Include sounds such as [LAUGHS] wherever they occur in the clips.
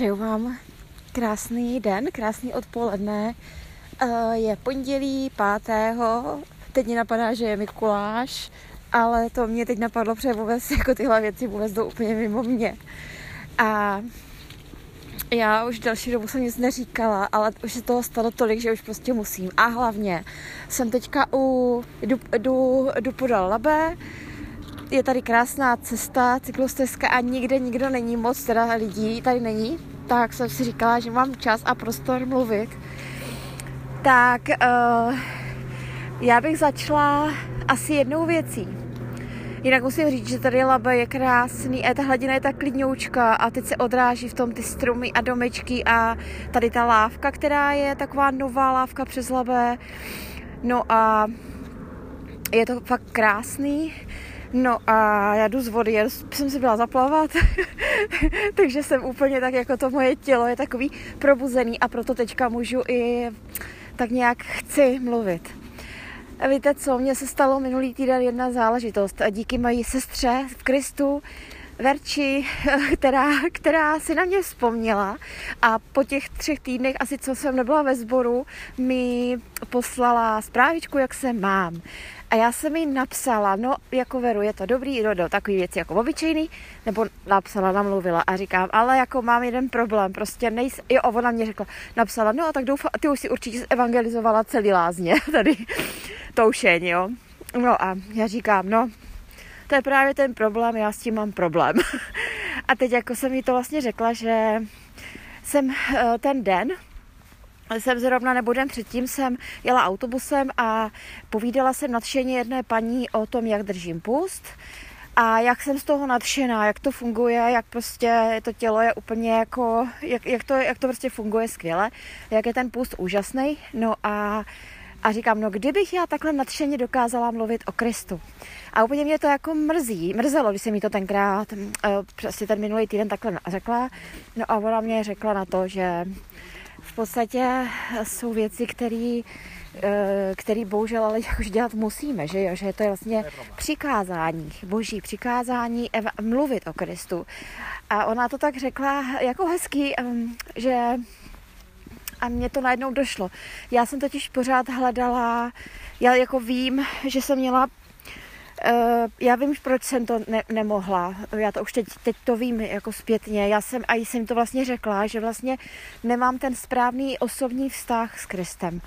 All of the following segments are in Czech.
Přeju vám krásný den, krásný odpoledne. Eh, je pondělí pátého. Teď mě napadá, že je Mikuláš, ale to mě teď napadlo, protože vůbec [LAUGHS] jako tyhle věci vůbec jdou úplně mimo mě. A já už další dobu jsem nic neříkala, ale už se toho stalo tolik, že už prostě musím. A hlavně jsem teďka u, jdu, jdu, jdu podal labe, je tady krásná cesta, cyklostezka a nikde nikdo není moc, teda lidí tady není, tak jsem si říkala, že mám čas a prostor mluvit. Tak uh, já bych začala asi jednou věcí. Jinak musím říct, že tady Labe je krásný a ta hladina je tak klidňoučka a teď se odráží v tom ty stromy a domečky a tady ta lávka, která je taková nová lávka přes Labe. No a je to fakt krásný. No a já jdu z vody, já jsem si byla zaplavat, [LAUGHS] takže jsem úplně tak, jako to moje tělo je takový probuzený a proto teďka můžu i tak nějak chci mluvit. A víte co, mně se stalo minulý týden jedna záležitost a díky mojí sestře v Kristu, Verči, [LAUGHS] která, která si na mě vzpomněla a po těch třech týdnech, asi co jsem nebyla ve sboru, mi poslala zprávičku, jak se mám. A já jsem jí napsala, no jako Veru, je to dobrý, no, no takový věci jako obyčejný, nebo napsala, namluvila a říkám, ale jako mám jeden problém, prostě nejs... Jo, ona mě řekla, napsala, no a tak doufám, ty už si určitě evangelizovala celý lázně, [LAUGHS] tady toušeň, jo. No a já říkám, no, to je právě ten problém, já s tím mám problém. [LAUGHS] a teď jako jsem jí to vlastně řekla, že jsem eh, ten den, jsem zrovna nebo den předtím jsem jela autobusem a povídala jsem nadšeně jedné paní o tom, jak držím pust a jak jsem z toho nadšená, jak to funguje, jak prostě to tělo je úplně jako, jak, jak, to, jak to prostě funguje skvěle, jak je ten pust úžasný. No a a říkám, no kdybych já takhle nadšeně dokázala mluvit o Kristu. A úplně mě to jako mrzí, mrzelo, když se mi to tenkrát, uh, prostě ten minulý týden takhle řekla. No a ona mě řekla na to, že v podstatě jsou věci, které eh, který bohužel ale už dělat musíme, že jo, že to je vlastně přikázání, boží přikázání ev- mluvit o Kristu. A ona to tak řekla jako hezký, že a mně to najednou došlo. Já jsem totiž pořád hledala, já jako vím, že jsem měla já vím, proč jsem to ne- nemohla. Já to už teď, teď to vím jako zpětně. Já jsem, a jsem to vlastně řekla, že vlastně nemám ten správný osobní vztah s Kristem.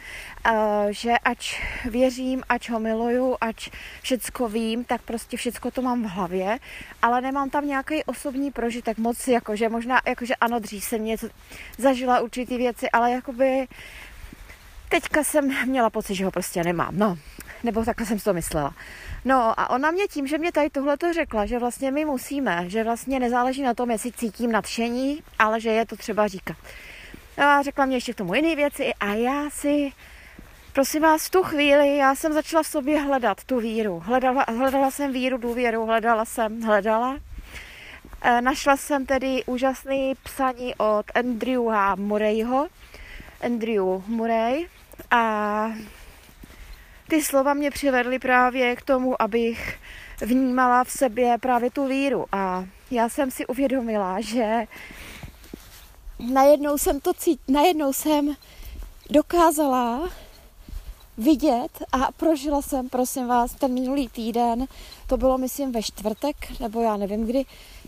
Uh, že ač věřím, ač ho miluju, ač všecko vím, tak prostě všecko to mám v hlavě, ale nemám tam nějaký osobní prožitek moc, jakože možná, jakože ano, dřív jsem něco zažila určitý věci, ale jakoby teďka jsem měla pocit, že ho prostě nemám. No, nebo takhle jsem si to myslela. No a ona mě tím, že mě tady tohle to řekla, že vlastně my musíme, že vlastně nezáleží na tom, jestli cítím nadšení, ale že je to třeba říkat. No a řekla mě ještě k tomu jiné věci a já si, prosím vás, v tu chvíli já jsem začala v sobě hledat tu víru. Hledala, hledala jsem víru, důvěru, hledala jsem, hledala. E, našla jsem tedy úžasný psaní od Andrewa Murrayho, Andrew Murray a ty slova mě přivedly právě k tomu, abych vnímala v sobě právě tu víru. A já jsem si uvědomila, že najednou jsem to cít, najednou jsem dokázala vidět a prožila jsem, prosím vás, ten minulý týden, to bylo myslím ve čtvrtek, nebo já nevím kdy,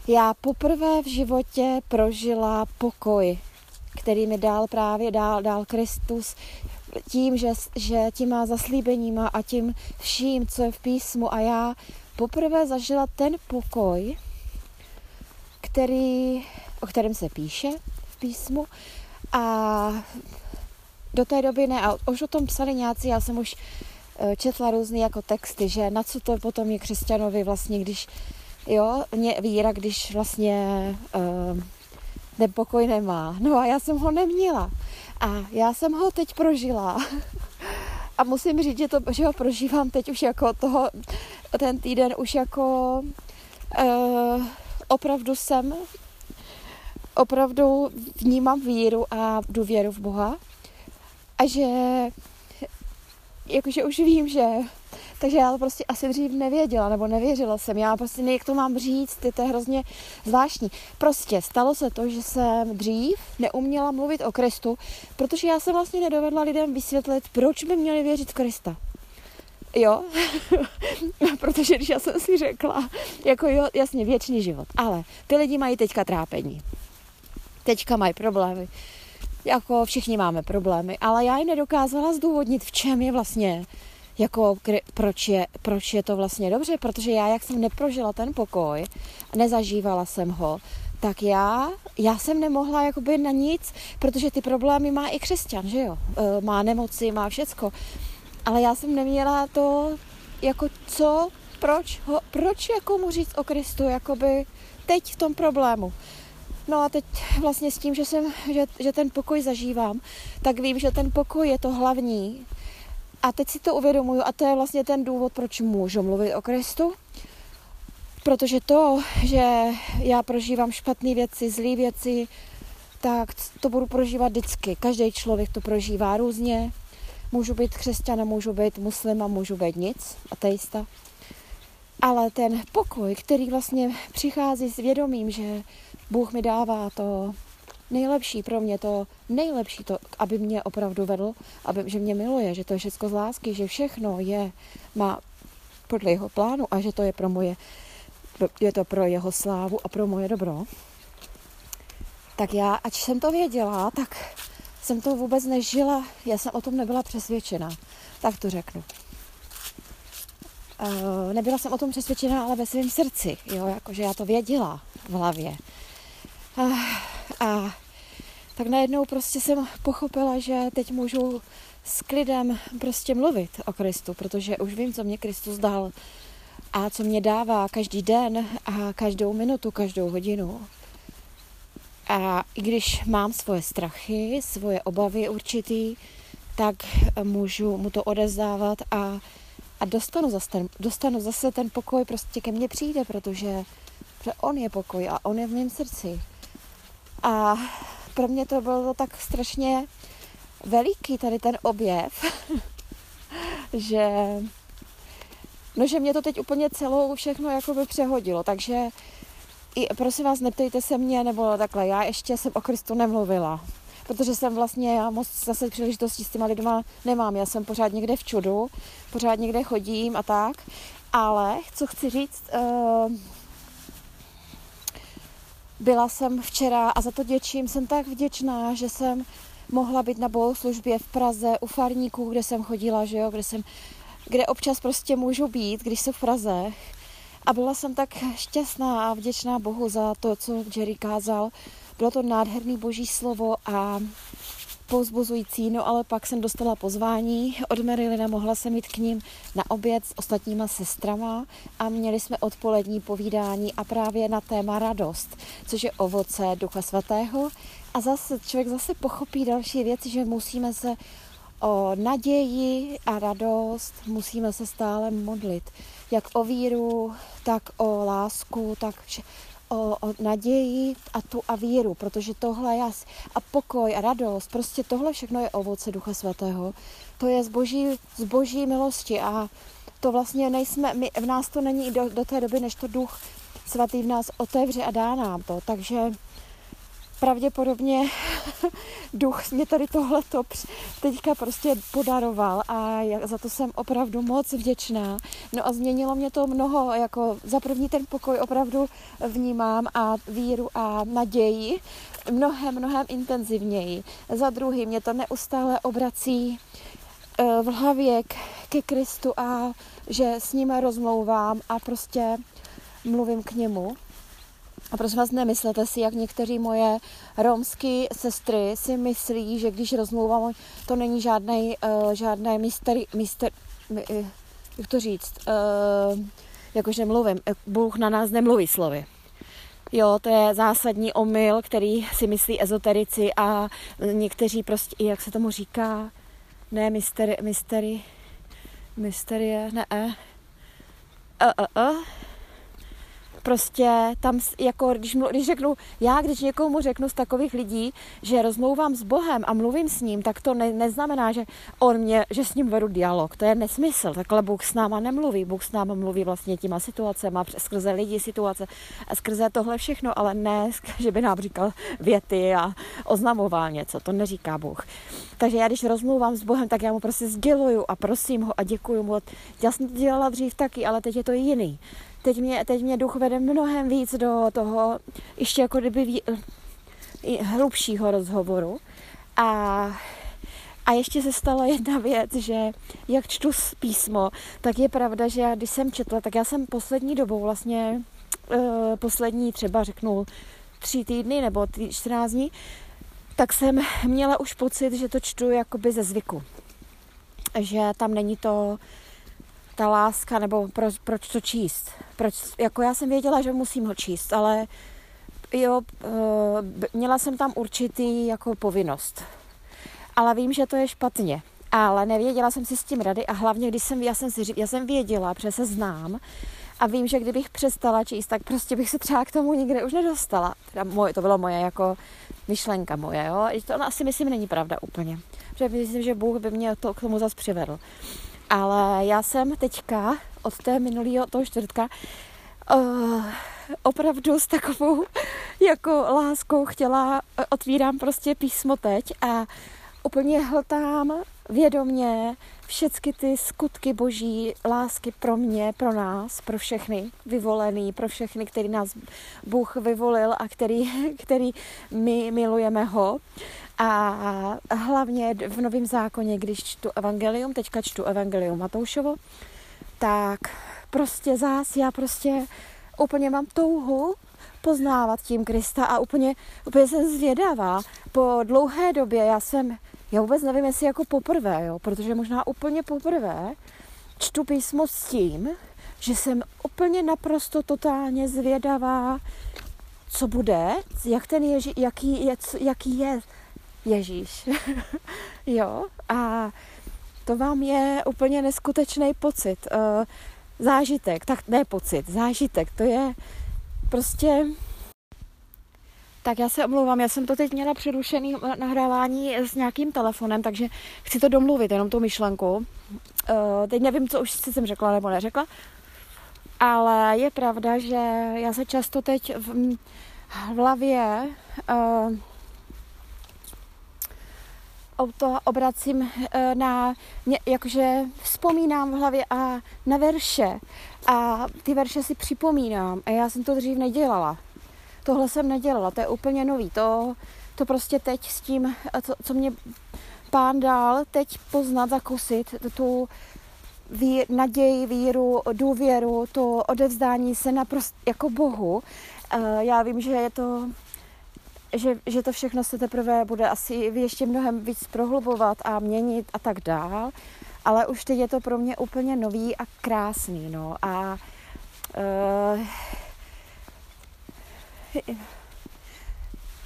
já poprvé v životě prožila pokoj, který mi dal právě dál, dál Kristus, tím, že, že má zaslíbeníma a tím vším, co je v písmu. A já poprvé zažila ten pokoj, který, o kterém se píše v písmu. A do té doby ne. A už o tom psali nějací, já jsem už eh, četla různé jako texty, že na co to potom je křesťanovi vlastně, když jo, mě víra, když vlastně uh, ten pokoj nemá. No a já jsem ho neměla. A já jsem ho teď prožila. A musím říct, že, to, že ho prožívám teď už jako toho, ten týden už jako uh, opravdu jsem, opravdu vnímám víru a důvěru v Boha. A že jakože už vím, že Takže já to prostě asi dřív nevěděla, nebo nevěřila jsem. Já prostě jak to mám říct, ty to je hrozně zvláštní. Prostě stalo se to, že jsem dřív neuměla mluvit o Kristu, protože já jsem vlastně nedovedla lidem vysvětlit, proč by měli věřit v Krista. Jo, [LAUGHS] protože když já jsem si řekla, jako jo, jasně, věčný život, ale ty lidi mají teďka trápení. Teďka mají problémy. Jako všichni máme problémy, ale já ji nedokázala zdůvodnit, v čem je vlastně jako proč je, proč je to vlastně dobře, protože já, jak jsem neprožila ten pokoj, nezažívala jsem ho, tak já, já jsem nemohla jakoby na nic, protože ty problémy má i křesťan, že jo, e, má nemoci, má všecko, ale já jsem neměla to, jako co, proč, ho, proč jako mu říct o Kristu, jakoby teď v tom problému. No a teď vlastně s tím, že, jsem, že, že ten pokoj zažívám, tak vím, že ten pokoj je to hlavní. A teď si to uvědomuju a to je vlastně ten důvod, proč můžu mluvit o Kristu. Protože to, že já prožívám špatné věci, zlé věci, tak to budu prožívat vždycky. Každý člověk to prožívá různě. Můžu být křesťan, můžu být muslim a můžu být nic, ateista. Ale ten pokoj, který vlastně přichází s vědomím, že Bůh mi dává to nejlepší pro mě, to nejlepší, to, aby mě opravdu vedl, aby, že mě miluje, že to je všechno z lásky, že všechno je, má podle jeho plánu a že to je pro moje, je to pro jeho slávu a pro moje dobro. Tak já, ať jsem to věděla, tak jsem to vůbec nežila, já jsem o tom nebyla přesvědčena. Tak to řeknu. Uh, nebyla jsem o tom přesvědčená, ale ve svém srdci, jo, jakože já to věděla v hlavě. Uh, a tak najednou prostě jsem pochopila, že teď můžu s klidem prostě mluvit o Kristu, protože už vím, co mě Kristus dal a co mě dává každý den a každou minutu, každou hodinu. A i když mám svoje strachy, svoje obavy určitý, tak můžu mu to odezdávat a, a dostanu, zase ten, dostanu zase ten pokoj, prostě ke mně přijde, protože, protože on je pokoj a on je v mém srdci. A pro mě to bylo tak strašně veliký tady ten objev, [LAUGHS] že no, že mě to teď úplně celou všechno jako by přehodilo, takže i, prosím vás, neptejte se mě, nebo takhle, já ještě jsem o Kristu nemluvila, protože jsem vlastně, já moc zase příležitosti s těma lidma nemám, já jsem pořád někde v čudu, pořád někde chodím a tak, ale co chci říct, uh, byla jsem včera a za to děčím, jsem tak vděčná, že jsem mohla být na bohoslužbě v Praze u farníků, kde jsem chodila, že jo, kde jsem, kde občas prostě můžu být, když jsem v Praze a byla jsem tak šťastná a vděčná Bohu za to, co Jerry kázal. Bylo to nádherný boží slovo a pouzbuzující, no ale pak jsem dostala pozvání od Marilina, mohla jsem jít k ním na oběd s ostatníma sestrama a měli jsme odpolední povídání a právě na téma radost, což je ovoce Ducha Svatého a zase člověk zase pochopí další věci, že musíme se o naději a radost musíme se stále modlit. Jak o víru, tak o lásku, tak o, o naději a tu a víru, protože tohle je a pokoj a radost, prostě tohle všechno je ovoce Ducha Svatého. To je z boží, z boží milosti a to vlastně nejsme, my, v nás to není do, do té doby, než to Duch Svatý v nás otevře a dá nám to. Takže pravděpodobně [LAUGHS] duch mě tady tohleto teďka prostě podaroval a za to jsem opravdu moc vděčná. No a změnilo mě to mnoho, jako za první ten pokoj opravdu vnímám a víru a naději mnohem, mnohem intenzivněji. Za druhý mě to neustále obrací eh, v hlavě ke Kristu a že s ním rozmlouvám a prostě mluvím k němu. A prosím vás, nemyslete si, jak někteří moje romské sestry si myslí, že když rozmluvám, to není žádný, uh, žádný misteri, mister, uh, jak to říct, uh, jakože mluvím, Bůh na nás nemluví slovy. Jo, to je zásadní omyl, který si myslí ezoterici a někteří prostě, jak se tomu říká, ne, misteri, misteri, mysterie, ne, e, e, e, e prostě tam, jako když, mlu, když řeknu, já když někomu řeknu z takových lidí, že rozmlouvám s Bohem a mluvím s ním, tak to ne, neznamená, že on mě, že s ním vedu dialog. To je nesmysl. Takhle Bůh s náma nemluví. Bůh s náma mluví vlastně těma situacema, skrze lidi situace a skrze tohle všechno, ale ne, [LAUGHS] že by nám říkal věty a oznamoval něco. To neříká Bůh. Takže já, když rozmluvám s Bohem, tak já mu prostě sděluju a prosím ho a děkuju mu. Já jsem to dělala dřív taky, ale teď je to jiný. Teď mě, teď mě duch vede mnohem víc do toho, ještě jako kdyby ví, hlubšího rozhovoru. A, a ještě se stala jedna věc, že jak čtu písmo, tak je pravda, že já, když jsem četla, tak já jsem poslední dobou vlastně, uh, poslední třeba řeknu tři týdny nebo tý, 14 dní, tak jsem měla už pocit, že to čtu jakoby ze zvyku. Že tam není to ta láska, nebo proč, proč to číst. Proč, jako já jsem věděla, že musím ho číst, ale jo, eh, měla jsem tam určitý jako povinnost. Ale vím, že to je špatně. Ale nevěděla jsem si s tím rady a hlavně, když jsem, já jsem, si, já jsem věděla, protože se znám a vím, že kdybych přestala číst, tak prostě bych se třeba k tomu nikdy už nedostala. Teda moje, to bylo moje jako myšlenka moje, jo. To asi myslím není pravda úplně. Protože myslím, že Bůh by mě to k tomu zase přivedl. Ale já jsem teďka od té minulého toho čtvrtka uh, opravdu s takovou jako láskou chtěla, eh, otvírám prostě písmo teď a úplně hltám vědomě všechny ty skutky boží lásky pro mě, pro nás, pro všechny vyvolený, pro všechny, který nás Bůh vyvolil a který, [LAUGHS] který my milujeme ho. A hlavně v Novém zákoně, když čtu evangelium, teďka čtu evangelium Matoušovo, tak prostě zás já prostě úplně mám touhu poznávat tím Krista a úplně, úplně jsem zvědavá. Po dlouhé době já jsem já vůbec nevím, jestli jako poprvé, jo, protože možná úplně poprvé čtu písmo s tím, že jsem úplně naprosto totálně zvědavá, co bude, jak ten Ježí, jaký je, jaký je Ježíš. [LAUGHS] jo, a to vám je úplně neskutečný pocit, uh, zážitek, tak ne pocit, zážitek, to je prostě tak já se omlouvám, já jsem to teď měla přerušený nahrávání s nějakým telefonem, takže chci to domluvit, jenom tu myšlenku. Uh, teď nevím, co už jsem řekla nebo neřekla, ale je pravda, že já se často teď v, hlavě uh, o to obracím uh, na, jakože vzpomínám v hlavě a na verše a ty verše si připomínám a já jsem to dřív nedělala tohle jsem nedělala, to je úplně nový. To, to prostě teď s tím, co, co mě pán dal, teď poznat, zakusit tu ví, naději, víru, důvěru, to odevzdání se naprosto jako Bohu. Já vím, že je to že, že to všechno se teprve bude asi ještě mnohem víc prohlubovat a měnit a tak dál, ale už teď je to pro mě úplně nový a krásný, no. A uh,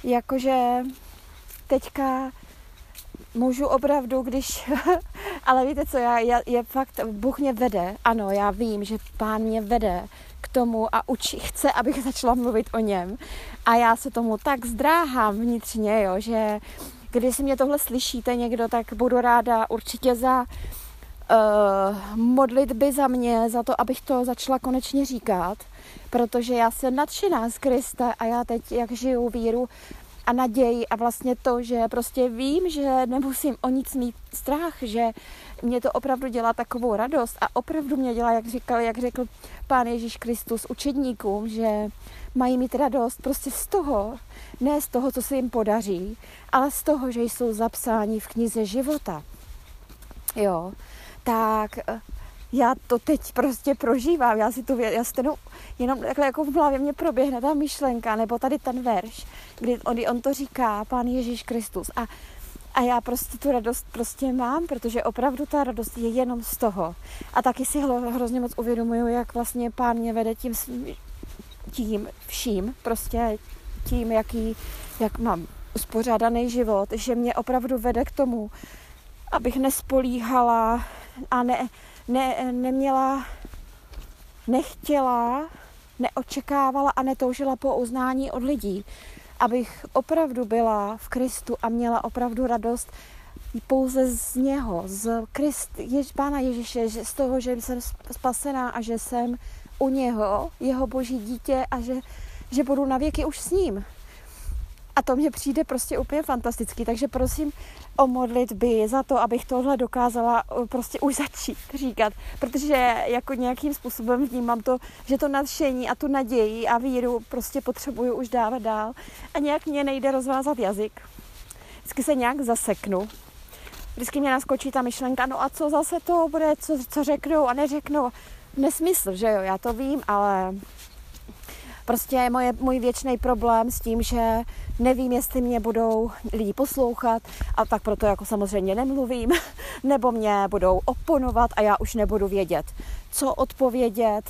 jakože teďka můžu opravdu, když, [LAUGHS] ale víte co, já, já, je fakt, Bůh mě vede, ano, já vím, že Pán mě vede k tomu a učí, chce, abych [LAUGHS] začala mluvit o něm. A já se tomu tak zdráhám vnitřně, jo, že když si mě tohle slyšíte někdo, tak budu ráda určitě za uh, modlitby za mě, za to, abych to začala konečně říkat, protože já jsem nadšená z Krista a já teď, jak žiju víru a naději a vlastně to, že prostě vím, že nemusím o nic mít strach, že mě to opravdu dělá takovou radost a opravdu mě dělá, jak, říkal, jak řekl pán Ježíš Kristus učedníkům, že mají mít radost prostě z toho, ne z toho, co se jim podaří, ale z toho, že jsou zapsáni v knize života. Jo, tak eh, já to teď prostě prožívám, já si tu věc, já si ten, jenom takhle jako v hlavě mě proběhne ta myšlenka, nebo tady ten verš, kdy on, on to říká, Pán Ježíš Kristus a a já prostě tu radost prostě mám, protože opravdu ta radost je jenom z toho. A taky si hrozně moc uvědomuju, jak vlastně pán mě vede tím, tím vším, prostě tím, jaký, jak mám uspořádaný život, že mě opravdu vede k tomu, abych nespolíhala a ne, ne, neměla, nechtěla neočekávala a netoužila po uznání od lidí. Abych opravdu byla v Kristu a měla opravdu radost pouze z něho, z Krist, Jež, Pána Ježíše, že z toho, že jsem spasená a že jsem u něho, jeho boží dítě a že, že budu na věky už s ním. A to mně přijde prostě úplně fantastický, takže prosím o modlitby za to, abych tohle dokázala eh, prostě už začít říkat, protože jako nějakým způsobem vnímám to, že to nadšení a tu naději a víru prostě potřebuju už dávat dál a nějak mě nejde rozvázat jazyk. Vždycky se nějak zaseknu. Vždycky mě naskočí ta myšlenka, no a co zase to bude, co, co řeknou a neřeknou. Nesmysl, že jo, já to vím, ale prostě je moje, můj věčný problém s tím, že nevím, jestli mě budou lidi poslouchat a tak proto jako samozřejmě nemluvím, [LAUGHS] nebo mě budou oponovat a já už nebudu vědět, co odpovědět.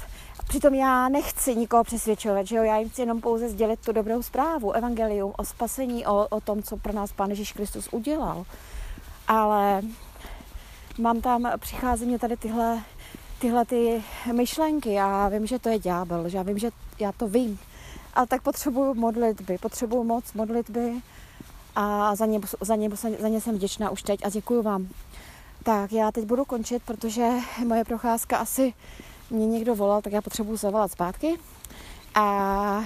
Přitom já nechci nikoho přesvědčovat, že jo, já jim chci jenom pouze sdělit tu dobrou zprávu, evangelium o spasení, o, o tom, co pro nás Pán Ježíš Kristus udělal. Ale mám tam, přichází mě tady tyhle tyhle ty myšlenky. Já vím, že to je ďábel, že já vím, že já to vím. Ale tak potřebuju modlitby, potřebuju moc modlitby a za ně, za, ně, za ně jsem vděčná už teď a děkuju vám. Tak já teď budu končit, protože moje procházka asi mě někdo volal, tak já potřebuju zavolat zpátky. A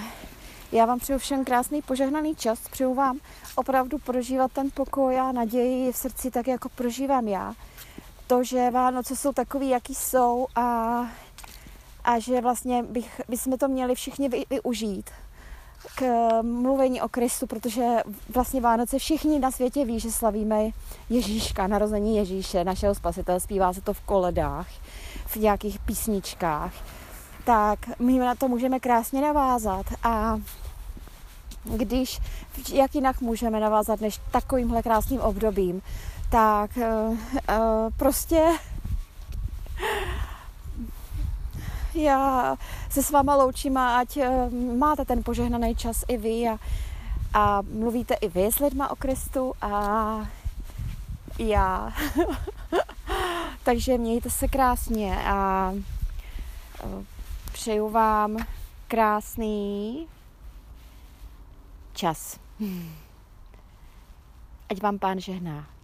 já vám přeju všem krásný požehnaný čas, přeju vám opravdu prožívat ten pokoj a naději v srdci tak, jako prožívám já to, že Vánoce jsou takový, jaký jsou a, a že vlastně bych, bychom to měli všichni vy, využít k mluvení o Kristu, protože vlastně Vánoce všichni na světě ví, že slavíme Ježíška, narození Ježíše, našeho spasitele, zpívá se to v koledách, v nějakých písničkách, tak my na to můžeme krásně navázat a když, jak jinak můžeme navázat než takovýmhle krásným obdobím, tak uh, prostě já se s váma loučím a ať uh, máte ten požehnaný čas i vy a, a mluvíte i vy s lidma o Kristu a já. [LAUGHS] Takže mějte se krásně a přeju vám krásný čas. [LAUGHS] Ať vám pán žehná.